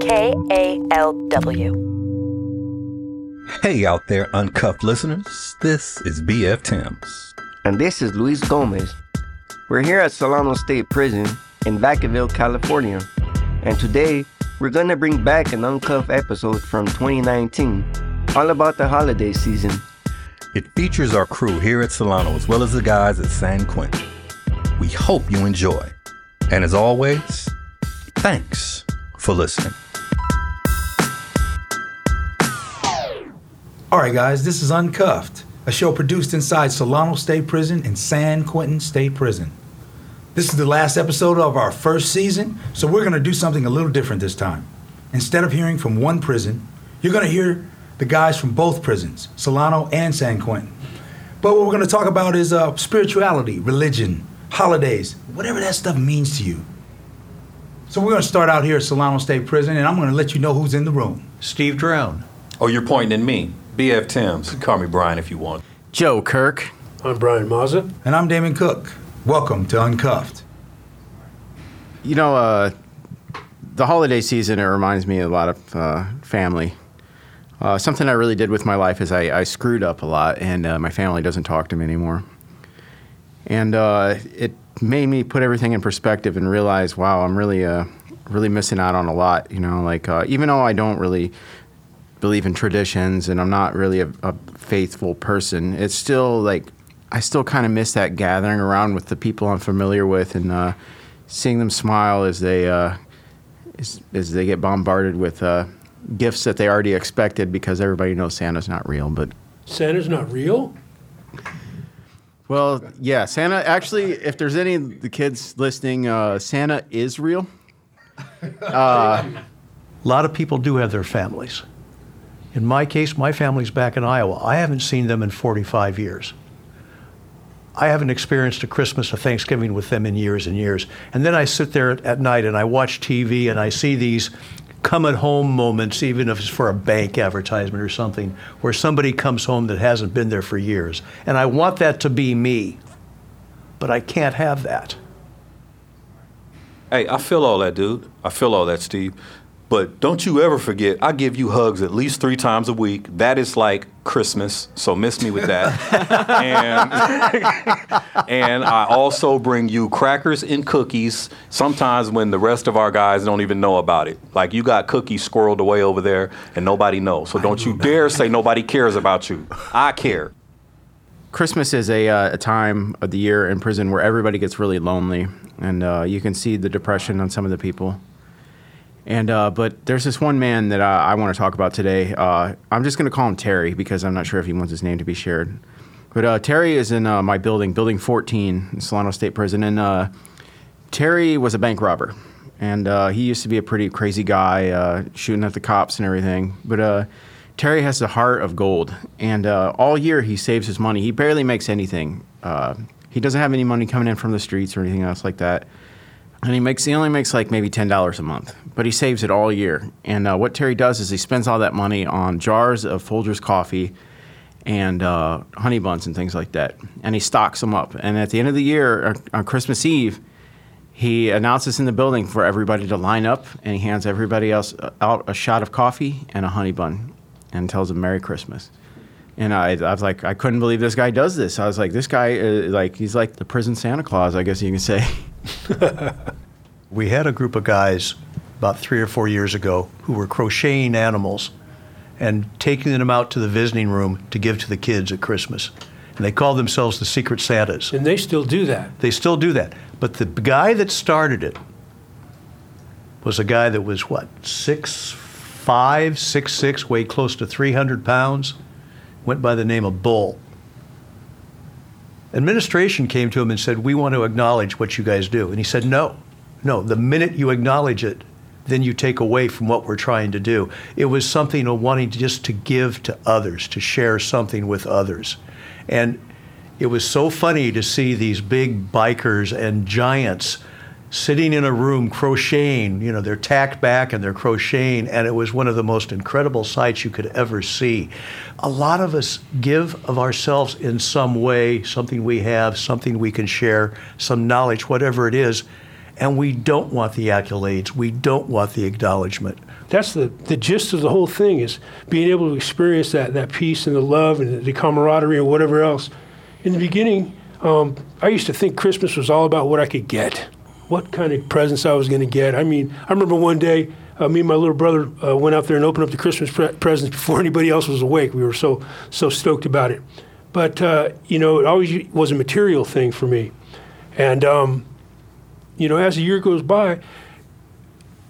K A L W. Hey out there, uncuffed listeners. This is BF Timms. And this is Luis Gomez. We're here at Solano State Prison in Vacaville, California. And today, we're gonna bring back an uncuffed episode from 2019, all about the holiday season. It features our crew here at Solano as well as the guys at San Quentin. We hope you enjoy. And as always, thanks for listening. All right, guys, this is Uncuffed, a show produced inside Solano State Prison and San Quentin State Prison. This is the last episode of our first season, so we're going to do something a little different this time. Instead of hearing from one prison, you're going to hear the guys from both prisons, Solano and San Quentin. But what we're going to talk about is uh, spirituality, religion, holidays, whatever that stuff means to you. So we're going to start out here at Solano State Prison, and I'm going to let you know who's in the room. Steve Drown. Oh, you're pointing at me. BF Timms. Call me Brian if you want. Joe Kirk. I'm Brian Mazza. And I'm Damon Cook. Welcome to Uncuffed. You know, uh, the holiday season, it reminds me a lot of uh, family. Uh, something I really did with my life is I, I screwed up a lot, and uh, my family doesn't talk to me anymore. And uh, it made me put everything in perspective and realize, wow, I'm really, uh, really missing out on a lot. You know, like even though I don't really believe in traditions and I'm not really a, a faithful person, it's still like I still kind of miss that gathering around with the people I'm familiar with and uh, seeing them smile as they uh, as, as, they get bombarded with uh, gifts that they already expected because everybody knows Santa's not real. But Santa's not real. Well, yeah, Santa. Actually, if there's any of the kids listening, uh, Santa is real. Uh, a lot of people do have their families. In my case, my family's back in Iowa. I haven't seen them in 45 years. I haven't experienced a Christmas or Thanksgiving with them in years and years. And then I sit there at night and I watch TV and I see these come at home moments, even if it's for a bank advertisement or something, where somebody comes home that hasn't been there for years. And I want that to be me, but I can't have that. Hey, I feel all that, dude. I feel all that, Steve. But don't you ever forget, I give you hugs at least three times a week. That is like Christmas, so miss me with that. and, and I also bring you crackers and cookies, sometimes when the rest of our guys don't even know about it. Like you got cookies squirreled away over there and nobody knows. So don't you dare say nobody cares about you. I care. Christmas is a, uh, a time of the year in prison where everybody gets really lonely, and uh, you can see the depression on some of the people. And uh, but there's this one man that I, I want to talk about today. Uh, I'm just going to call him Terry because I'm not sure if he wants his name to be shared. But uh, Terry is in uh, my building, Building 14, in Solano State Prison, and uh, Terry was a bank robber, and uh, he used to be a pretty crazy guy, shooting at the cops and everything. But Terry has the heart of gold, and all year he saves his money. He barely makes anything. he doesn't have any money coming in from the streets or anything else like that and he makes he only makes like maybe ten dollars a month, but he saves it all year. And uh, what Terry does is he spends all that money on jars of Folgers coffee and uh, honey buns and things like that, and he stocks them up. And at the end of the year, on Christmas Eve, he announces in the building for everybody to line up, and he hands everybody else uh, out a shot of coffee and a honey bun, and tells them Merry Christmas. And I, I was like, I couldn't believe this guy does this. I was like, this guy, uh, like, he's like the prison Santa Claus, I guess you can say. we had a group of guys about three or four years ago who were crocheting animals and taking them out to the visiting room to give to the kids at Christmas. And they called themselves the Secret Santas. And they still do that. They still do that. But the guy that started it was a guy that was what, six five, six six, weighed close to 300 pounds, went by the name of Bull. Administration came to him and said, We want to acknowledge what you guys do. And he said, No, no. The minute you acknowledge it, then you take away from what we're trying to do. It was something of wanting just to give to others, to share something with others. And it was so funny to see these big bikers and giants sitting in a room crocheting. You know, they're tacked back and they're crocheting, and it was one of the most incredible sights you could ever see. A lot of us give of ourselves in some way, something we have, something we can share, some knowledge, whatever it is. and we don't want the accolades. We don't want the acknowledgement. That's the, the gist of the whole thing is being able to experience that, that peace and the love and the camaraderie and whatever else. In the beginning, um, I used to think Christmas was all about what I could get, what kind of presents I was going to get. I mean, I remember one day, uh, me and my little brother uh, went out there and opened up the Christmas pre- presents before anybody else was awake. We were so so stoked about it. But uh, you know, it always was a material thing for me, and um, you know, as the year goes by,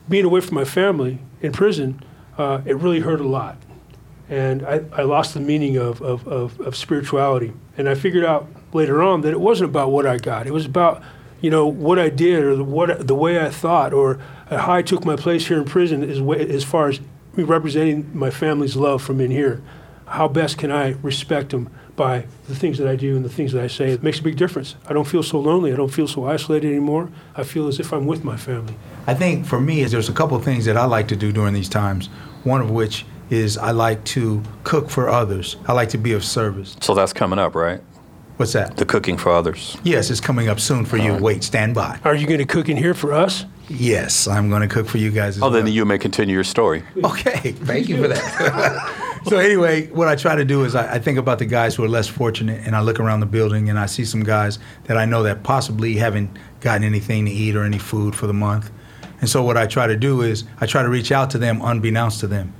being away from my family in prison, uh, it really hurt a lot. And I, I lost the meaning of, of, of, of spirituality. And I figured out later on that it wasn't about what I got. It was about, you know, what I did or the, what, the way I thought or how I took my place here in prison as, way, as far as me representing my family's love from in here. How best can I respect them by the things that I do and the things that I say? It makes a big difference. I don't feel so lonely. I don't feel so isolated anymore. I feel as if I'm with my family. I think for me, is there's a couple of things that I like to do during these times. One of which is I like to cook for others. I like to be of service. So that's coming up, right? What's that? The cooking for others. Yes, it's coming up soon for you. Wait, stand by. Are you going to cook in here for us? Yes, I'm going to cook for you guys as oh, well. Oh, well. then you may continue your story. Okay, thank you for that. so anyway, what I try to do is I, I think about the guys who are less fortunate, and I look around the building and I see some guys that I know that possibly haven't gotten anything to eat or any food for the month. And so what I try to do is I try to reach out to them unbeknownst to them.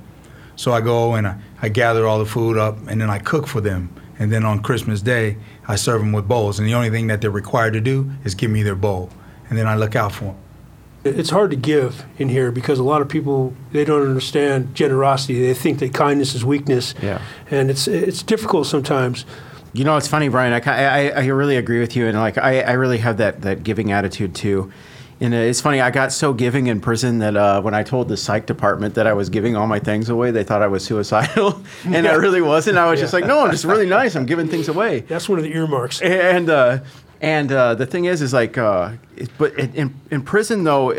So I go and I, I gather all the food up and then I cook for them. And then on Christmas Day, I serve them with bowls. And the only thing that they're required to do is give me their bowl. And then I look out for them. It's hard to give in here because a lot of people they don't understand generosity. They think that kindness is weakness, Yeah. and it's it's difficult sometimes. You know, it's funny, Brian. I, I, I really agree with you, and like I, I really have that, that giving attitude too. And uh, it's funny, I got so giving in prison that uh, when I told the psych department that I was giving all my things away, they thought I was suicidal, and I really wasn't. I was just like, no, I'm just really nice. I'm giving things away. That's one of the earmarks. And uh, and uh, the thing is, is like, uh, it, but in, in, prison though,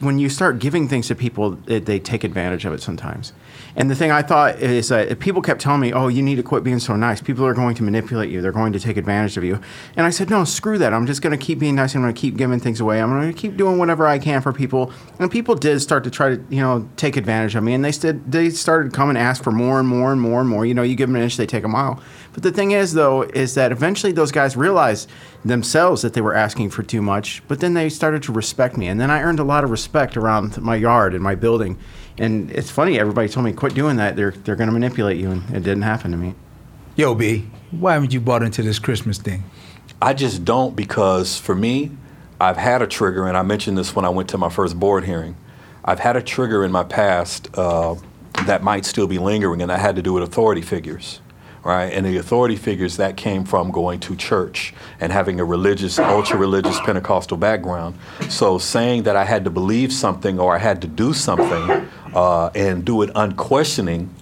when you start giving things to people, it, they take advantage of it sometimes. And the thing I thought is that people kept telling me, "Oh, you need to quit being so nice. People are going to manipulate you. They're going to take advantage of you." And I said, "No, screw that. I'm just going to keep being nice. I'm going to keep giving things away. I'm going to keep doing whatever I can for people." And people did start to try to, you know, take advantage of me, and they said they started to come and ask for more and more and more and more. You know, you give them an inch, they take a mile. But the thing is, though, is that eventually those guys realized themselves that they were asking for too much, but then they started to respect me. And then I earned a lot of respect around my yard and my building. And it's funny, everybody told me, quit doing that. They're, they're going to manipulate you. And it didn't happen to me. Yo, B, why haven't you bought into this Christmas thing? I just don't because for me, I've had a trigger, and I mentioned this when I went to my first board hearing. I've had a trigger in my past uh, that might still be lingering, and that had to do with authority figures, right? And the authority figures that came from going to church and having a religious, ultra religious Pentecostal background. So saying that I had to believe something or I had to do something uh, and do it unquestioning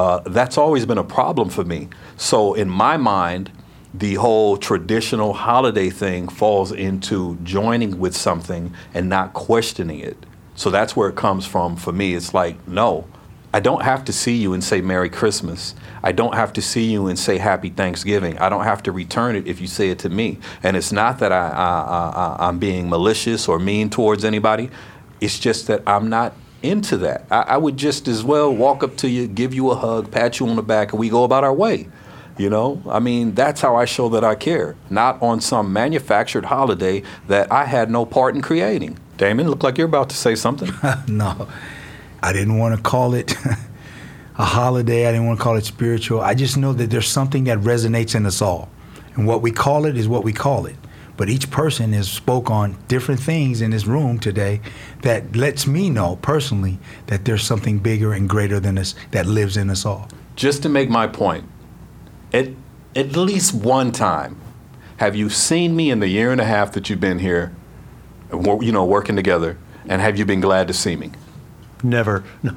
uh, that's always been a problem for me. So in my mind, the whole traditional holiday thing falls into joining with something and not questioning it. So that's where it comes from for me. It's like, no, I don't have to see you and say Merry Christmas. I don't have to see you and say Happy Thanksgiving. I don't have to return it if you say it to me. And it's not that I, I, I, I'm being malicious or mean towards anybody. It's just that I'm not into that. I, I would just as well walk up to you, give you a hug, pat you on the back, and we go about our way. You know, I mean, that's how I show that I care, not on some manufactured holiday that I had no part in creating. Damon, look like you're about to say something. no, I didn't want to call it a holiday. I didn't want to call it spiritual. I just know that there's something that resonates in us all. And what we call it is what we call it. But each person has spoke on different things in this room today that lets me know personally that there's something bigger and greater than us that lives in us all. Just to make my point, at, at least one time, have you seen me in the year and a half that you've been here, you know, working together, and have you been glad to see me? Never. No.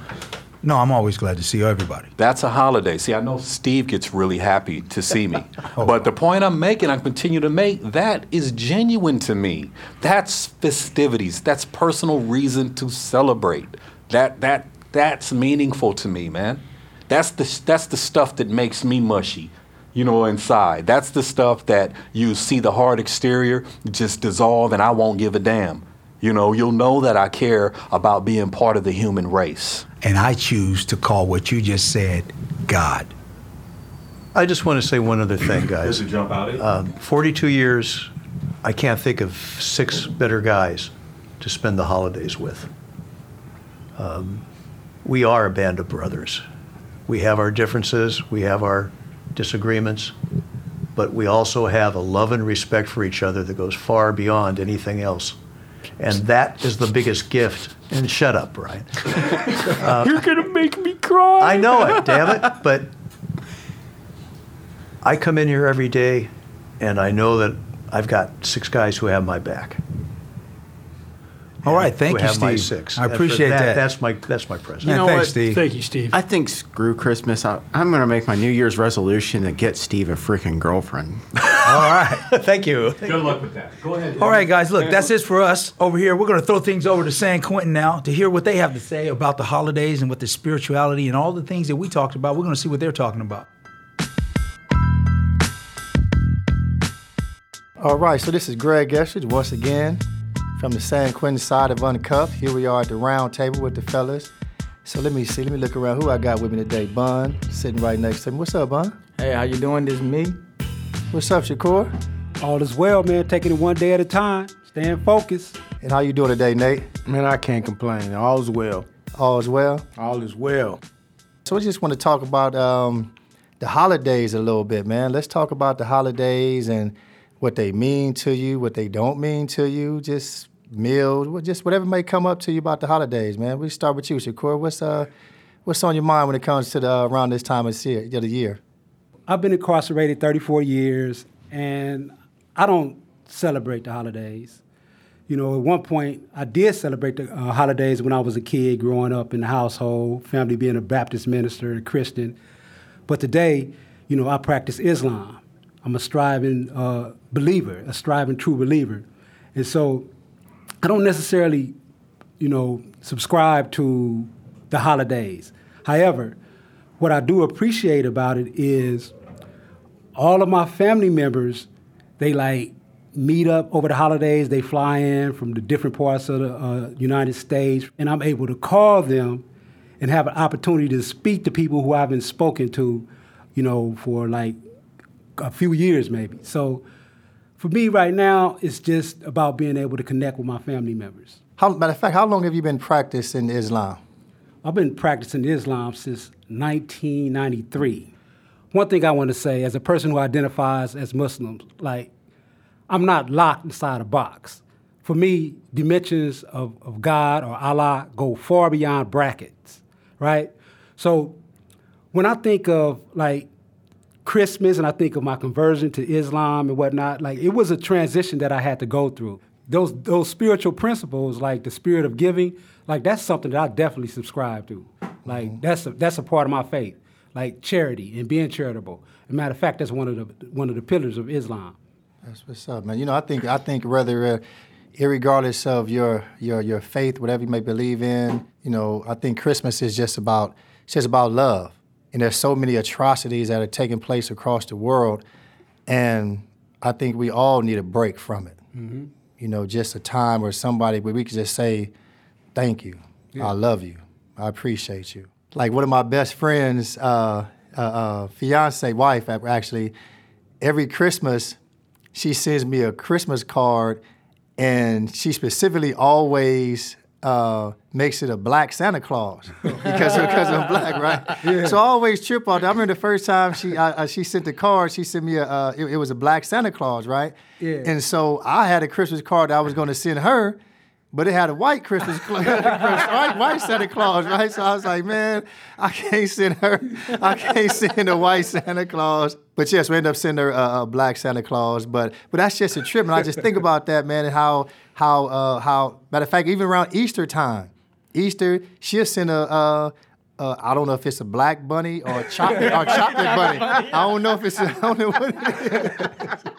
No, I'm always glad to see everybody. That's a holiday. See, I know Steve gets really happy to see me. Oh. But the point I'm making, I continue to make, that is genuine to me. That's festivities. That's personal reason to celebrate. That that that's meaningful to me, man. That's the that's the stuff that makes me mushy. You know, inside. That's the stuff that you see the hard exterior just dissolve and I won't give a damn. You know, you'll know that I care about being part of the human race. And I choose to call what you just said God. I just want to say one other thing, guys. jump out Um, 42 years, I can't think of six better guys to spend the holidays with. Um, we are a band of brothers. We have our differences, we have our disagreements, but we also have a love and respect for each other that goes far beyond anything else. And that is the biggest gift. And shut up, Brian. You're gonna make me cry. I know it, damn it. But I come in here every day and I know that I've got six guys who have my back. All right, thank who you, have my Steve. six. I appreciate that. That's my that's my present. Man, know thanks, what? Steve. Thank you, Steve. I think screw Christmas. I, I'm going to make my New Year's resolution to get Steve a freaking girlfriend. All right. Thank you. Good luck with that. Go ahead. All right, guys, look, that's it for us over here. We're going to throw things over to San Quentin now to hear what they have to say about the holidays and what the spirituality and all the things that we talked about. We're going to see what they're talking about. All right, so this is Greg Eskridge once again from the San Quentin side of Uncuffed. Here we are at the round table with the fellas. So let me see, let me look around. Who I got with me today? Bun, sitting right next to me. What's up, Bun? Hey, how you doing? This is me. What's up, Shakur? All is well, man. Taking it one day at a time. Staying focused. And how you doing today, Nate? Man, I can't complain. All is well. All is well. All is well. So we just want to talk about um, the holidays a little bit, man. Let's talk about the holidays and what they mean to you, what they don't mean to you. Just meals, just whatever may come up to you about the holidays, man. We start with you, Shakur. What's uh, what's on your mind when it comes to the uh, around this time of year, of the year? I've been incarcerated 34 years, and I don't celebrate the holidays. You know, at one point, I did celebrate the uh, holidays when I was a kid growing up in the household, family being a Baptist minister and Christian. But today, you know, I practice Islam. I'm a striving uh, believer, a striving true believer. And so I don't necessarily, you know, subscribe to the holidays. However, what I do appreciate about it is all of my family members, they like meet up over the holidays. They fly in from the different parts of the uh, United States, and I'm able to call them and have an opportunity to speak to people who I haven't spoken to, you know, for like a few years maybe. So for me right now, it's just about being able to connect with my family members. How, matter of fact, how long have you been practicing Islam? I've been practicing Islam since 1993. One thing I want to say, as a person who identifies as Muslim, like, I'm not locked inside a box. For me, dimensions of, of God or Allah go far beyond brackets, right? So when I think of like Christmas and I think of my conversion to Islam and whatnot, like it was a transition that I had to go through. Those those spiritual principles, like the spirit of giving, like that's something that I definitely subscribe to. Like that's a, that's a part of my faith, like charity and being charitable. As a matter of fact, that's one of the one of the pillars of Islam. That's what's up, man. You know, I think I think whether, uh, irregardless of your your your faith, whatever you may believe in, you know, I think Christmas is just about it's just about love. And there's so many atrocities that are taking place across the world, and I think we all need a break from it. You know, just a time where somebody where we could just say, "Thank you, I love you, I appreciate you." Like one of my best friends, uh, uh, uh, fiance, wife, actually, every Christmas she sends me a Christmas card, and she specifically always uh, makes it a black Santa Claus because because I'm black, right? So I always trip on that. I remember the first time she uh, uh, she sent the card, she sent me a uh, it, it was a black Santa Claus, right? Yeah. And so I had a Christmas card that I was going to send her. But it had a white Christmas, white, white Santa Claus, right? So I was like, man, I can't send her, I can't send a white Santa Claus. But yes, we ended up sending her a, a black Santa Claus. But but that's just a trip, and I just think about that, man, and how how uh, how matter of fact, even around Easter time, Easter, she'll send a. Uh, uh, I don't know if it's a black bunny or a chocolate or chocolate bunny. I don't know if it's. I don't know what it is.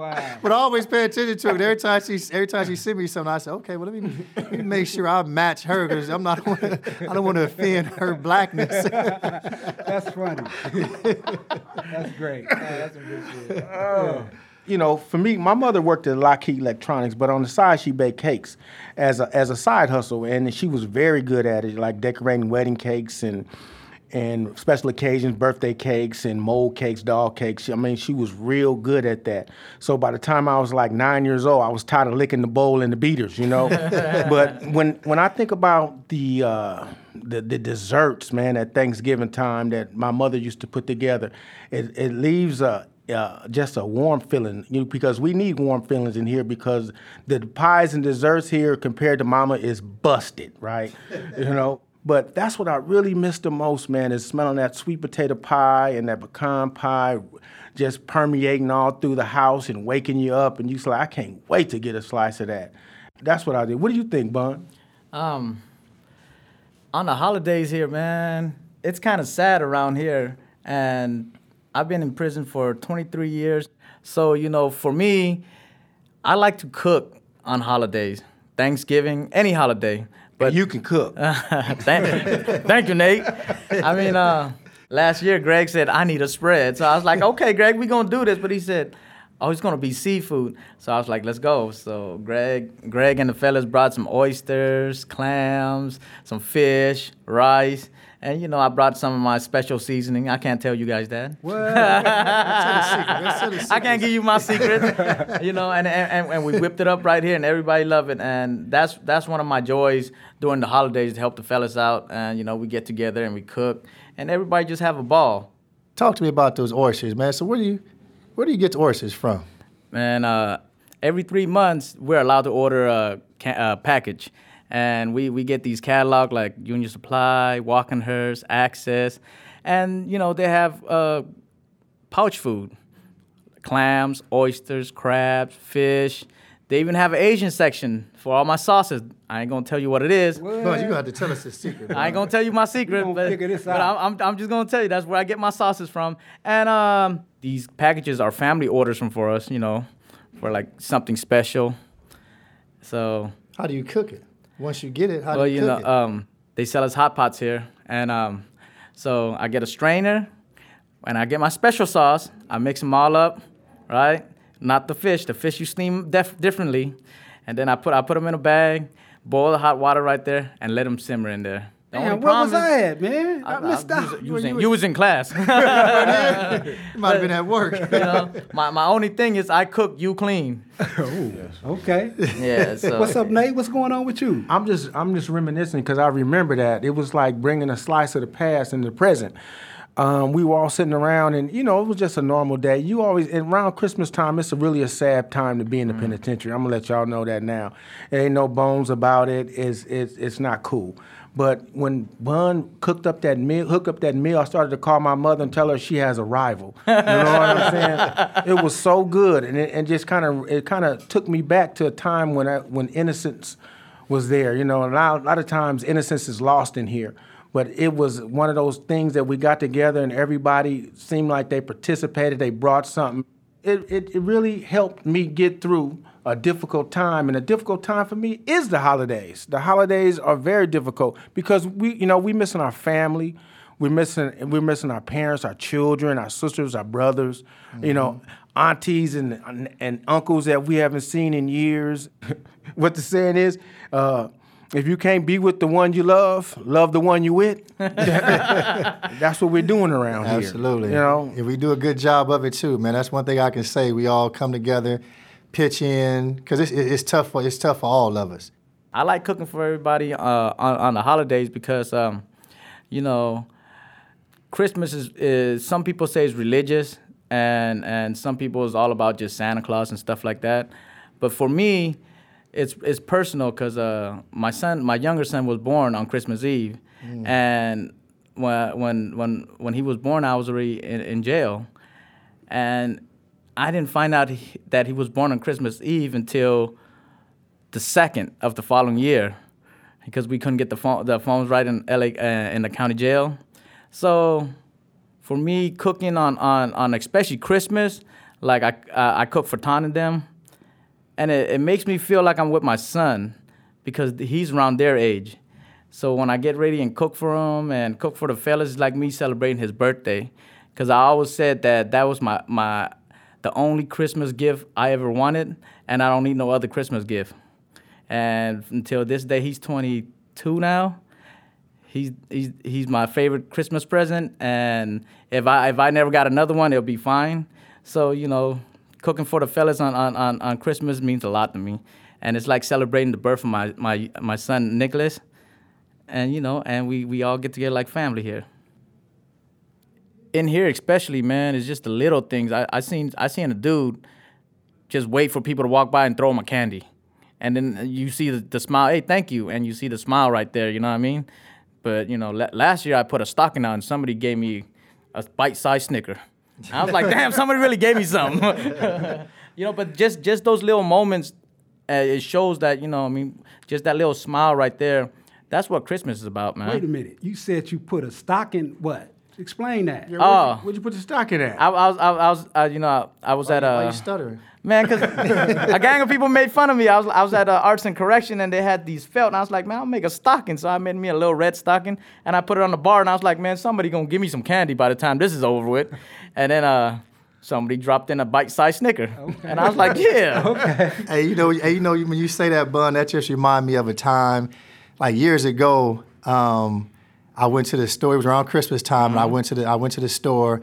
Wow. But I always pay attention to it. Every time she, every time she send me something, I say, okay, well let me, let me make sure I match her because I'm not. I don't want to offend her blackness. That's funny. that's great. Oh, that's some good shit. Uh, you know, for me, my mother worked at Lockheed Electronics, but on the side she baked cakes as a as a side hustle, and she was very good at it, like decorating wedding cakes and and special occasions, birthday cakes and mold cakes, doll cakes. I mean, she was real good at that. So by the time I was like nine years old, I was tired of licking the bowl and the beaters, you know. but when when I think about the, uh, the the desserts, man, at Thanksgiving time that my mother used to put together, it, it leaves a uh, just a warm feeling you know, because we need warm feelings in here because the pies and desserts here compared to mama is busted right you know but that's what I really miss the most, man, is smelling that sweet potato pie and that pecan pie just permeating all through the house and waking you up. And you say, I can't wait to get a slice of that. That's what I did. What do you think, Bun? Um, on the holidays here, man, it's kind of sad around here. And I've been in prison for 23 years. So, you know, for me, I like to cook on holidays, Thanksgiving, any holiday. But you can cook. thank, thank you, Nate. I mean, uh, last year Greg said I need a spread, so I was like, okay, Greg, we're gonna do this. But he said, oh, it's gonna be seafood. So I was like, let's go. So Greg, Greg and the fellas brought some oysters, clams, some fish, rice. And you know, I brought some of my special seasoning. I can't tell you guys that. What? Let's tell the I can't give you my secret. you know, and, and and we whipped it up right here, and everybody loved it. And that's that's one of my joys during the holidays to help the fellas out. And you know, we get together and we cook, and everybody just have a ball. Talk to me about those oysters, man. So where do you where do you get the oysters from? Man, uh, every three months we're allowed to order a, ca- a package and we, we get these catalog like Union Supply, Walkenhorst, Access, and you know they have uh, pouch food, clams, oysters, crabs, fish. They even have an Asian section for all my sauces. I ain't gonna tell you what it is. Bud, you gonna have to tell us the secret. I ain't gonna tell you my secret, gonna but, this but out. I'm, I'm, I'm just gonna tell you that's where I get my sauces from. And um, these packages are family orders from for us, you know, for like something special. So How do you cook it? Once you get it, how well, do you, cook it? Well, you know, it? um, they sell us hot pots here, and um, so I get a strainer, and I get my special sauce. I mix them all up, right? Not the fish. The fish you steam def- differently, and then I put I put them in a bag, boil the hot water right there, and let them simmer in there. The Man, only where was is- I at, man? I, I- missed I- out. you was- You in, you you was in class. You might have been at work. you know, my, my only thing is I cook, you clean. Okay. Yeah. So What's up, Nate? What's going on with you? I'm just I'm just reminiscing because I remember that it was like bringing a slice of the past into the present. Um, we were all sitting around, and you know it was just a normal day. You always and around Christmas time, it's a really a sad time to be in the penitentiary. I'm gonna let y'all know that now. There ain't no bones about it. It's it's it's not cool. But when Bun cooked up that meal, hooked up that meal, I started to call my mother and tell her she has a rival. You know what I'm saying? It was so good, and it and just kind of it kind of took me back to a time when I when innocence was there. You know, a lot, a lot of times innocence is lost in here. But it was one of those things that we got together and everybody seemed like they participated, they brought something. It, it, it really helped me get through a difficult time. And a difficult time for me is the holidays. The holidays are very difficult because we, you know, we missing our family. We're missing, we're missing our parents, our children, our sisters, our brothers, you know, aunties and, and uncles that we haven't seen in years. what the saying is, uh, if you can't be with the one you love, love the one you with. That's what we're doing around here. Absolutely. You know, if we do a good job of it too, man, that's one thing I can say. We all come together, pitch in, because it's, it's tough for it's tough for all of us. I like cooking for everybody uh, on, on the holidays because, um, you know, Christmas is, is some people say is religious, and and some people is all about just Santa Claus and stuff like that. But for me, it's it's personal because uh, my son, my younger son, was born on Christmas Eve, and when when when when he was born, I was already in, in jail, and I didn't find out he, that he was born on Christmas Eve until the second of the following year because we couldn't get the phone the phones right in LA uh, in the county jail. So for me, cooking on on on especially Christmas, like I uh, I cook for Ton and them, and it, it makes me feel like I'm with my son because he's around their age. So when I get ready and cook for him and cook for the fellas, it's like me celebrating his birthday, because I always said that that was my my the only Christmas gift I ever wanted, and I don't need no other Christmas gift. And until this day, he's 22 now. He's he's he's my favorite Christmas present, and if I if I never got another one, it'll be fine. So you know, cooking for the fellas on on, on, on Christmas means a lot to me, and it's like celebrating the birth of my my my son Nicholas, and you know, and we we all get together like family here in here especially, man, it's just the little things. I, I seen I seen a dude just wait for people to walk by and throw him a candy. And then you see the, the smile, hey, thank you, and you see the smile right there, you know what I mean? But, you know, la- last year I put a stocking out and somebody gave me a bite-sized Snicker. I was like, damn, somebody really gave me something. you know, but just just those little moments, uh, it shows that, you know, I mean, just that little smile right there, that's what Christmas is about, man. Wait a minute. You said you put a stocking, what? Explain that. Yeah, Oh. where'd, you, where'd you put the stocking at? I, I was, I, I was, uh, you know, I was at Why a you stuttering? man, cause a gang of people made fun of me. I was, I was at uh, Arts and Correction, and they had these felt, and I was like, man, I'll make a stocking. So I made me a little red stocking, and I put it on the bar, and I was like, man, somebody gonna give me some candy by the time this is over with. And then uh, somebody dropped in a bite-sized Snicker, and I was like, yeah. okay. Hey, you know, hey, you know, when you say that, Bun, that just remind me of a time, like years ago. Um, I went to the store. It was around Christmas time, and I went to the I went to the store,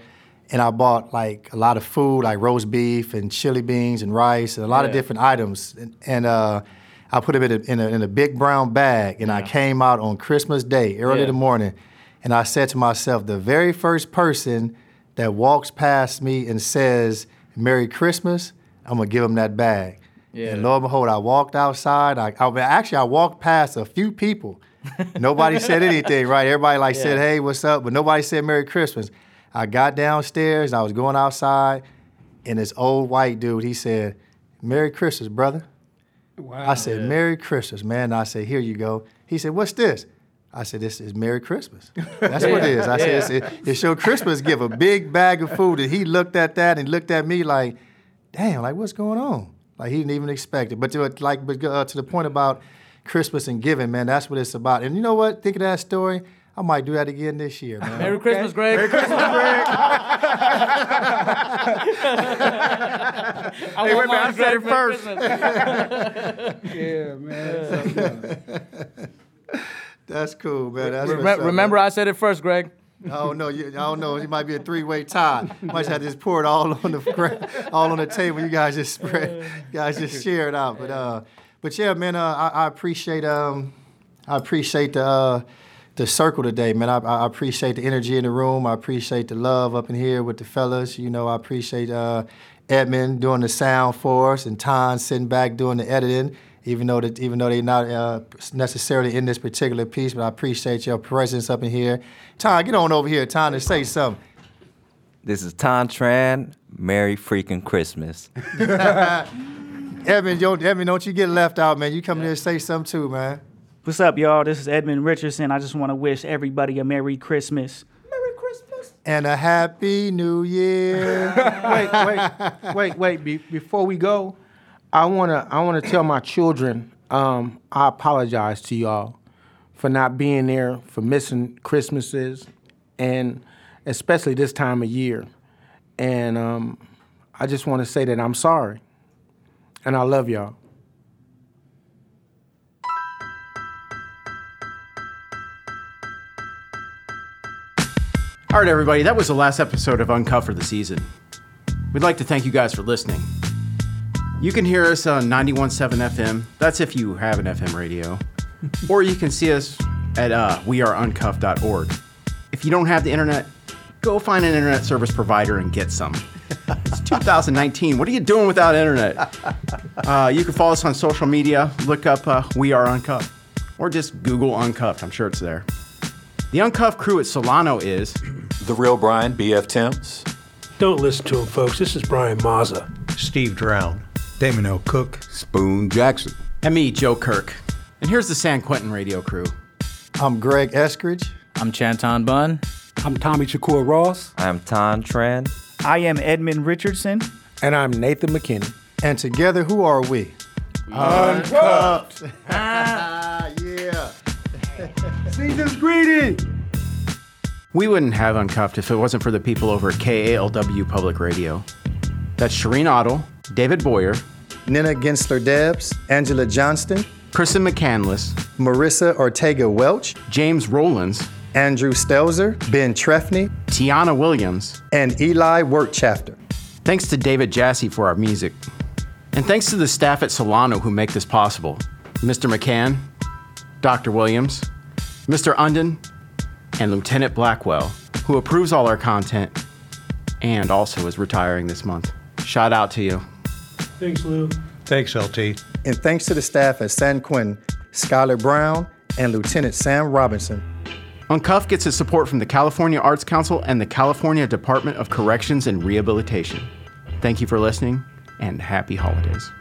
and I bought like a lot of food, like roast beef and chili beans and rice and a lot of different items. And, and uh, I put them in a, in a in a big brown bag, and I came out on Christmas Day, early Yeah. in the morning, and I said to myself, the very first person that walks past me and says "Merry Christmas," I'm gonna give him that bag. Yeah. And lo and behold, I walked outside. I, I actually I walked past a few people. Nobody said anything, right? Everybody like said, "Hey, what's up?" But nobody said "Merry Christmas." I got downstairs. I was going outside, and this old white dude, he said, "Merry Christmas, brother." Wow. I said, "Merry Christmas, man." And I said, "Here you go." He said, "What's this?" I said, "This is Merry Christmas." That's what it is. I said, it's, it, "It's your Christmas gift, a big bag of food." And he looked at that and looked at me like, "Damn, like what's going on?" Like he didn't even expect it. But to like, but uh, to the point about Christmas and giving, man, that's what it's about. And you know what? Think of that story. I might do that again this year, man. Merry Christmas, Greg. Merry Christmas, Greg. I Hey, want wait a I mine, said it first. Yeah, man. That's cool, man. That's what's Remember, up, remember I said it first, Greg. I don't know. You, I don't know. It might be a three-way tie. Might have to just pour it all on the all on the table. You guys just spread. You guys just share it out. But uh, but yeah, man. Uh, I, I appreciate um, I appreciate the uh, the circle today, man. I, I appreciate the energy in the room. I appreciate the love up in here with the fellas. You know, I appreciate uh, Edmund doing the sound for us and Ton sitting back doing the editing. Even though that, even though they're not uh, necessarily in this particular piece, but I appreciate your presence up in here. Ton, get on over here, Ton, and say something. This is Ton Tran. Merry freaking Christmas. Edmund, yo, Edmund, don't you get left out, man. You come here and say something too, man. What's up, y'all? This is Edmund Richardson. I just want to wish everybody a Merry Christmas. Merry Christmas. And a happy new year. wait, wait, wait, wait. Be, before we go, I wanna I wanna tell my children um, I apologize to y'all for not being there, for missing Christmases, and especially this time of year. And um, I just want to say that I'm sorry, and I love y'all. All right, everybody, that was the last episode of Uncuffed for the season. We'd like to thank you guys for listening. You can hear us on 91.7 FM. That's if you have an FM radio. or you can see us at uh, weareuncuffed.org. If you don't have the internet, go find an internet service provider and get some. It's 2019. What are you doing without internet? Uh, you can follow us on social media. Look up uh, We Are Uncuffed. Or just Google Uncuffed. I'm sure it's there. The Uncuffed crew at Solano is The real Brian, BF Timms. Don't listen to him, folks. This is Brian Mazza. Steve Drown. Damon L. Cook. Spoon Jackson. and me, Joe Kirk. And here's the San Quentin radio crew. I'm Greg Eskridge. I'm Chanthon Bun. I'm Tommy Shakur Ross. I am Ton Tran. I am Edmund Richardson. And I'm Nathan McKinney. And together, who are we? Uncuffed. yeah. Season's greeting. We wouldn't have Uncuffed if it wasn't for the people over at KALW Public Radio. That's Shireen Ottle, David Boyer, Nina Gensler Debs, Angela Johnston, Kristen McCandless, Marissa Ortega Welch, James Rowlands, Andrew Stelzer, Ben Trefny, Tiana Williams, and Eli Wirtschafter. Thanks to David Jassy for our music. And thanks to the staff at Solano who make this possible Mr. McCann, Dr. Williams, Mr. Unden, and Lieutenant Blackwell, who approves all our content and also is retiring this month. Shout out to you. Thanks, Lou. Thanks, LT. And thanks to the staff at San Quentin, Skylar Brown and Lieutenant Sam Robinson. Uncuff gets its support from the California Arts Council and the California Department of Corrections and Rehabilitation. Thank you for listening, and happy holidays.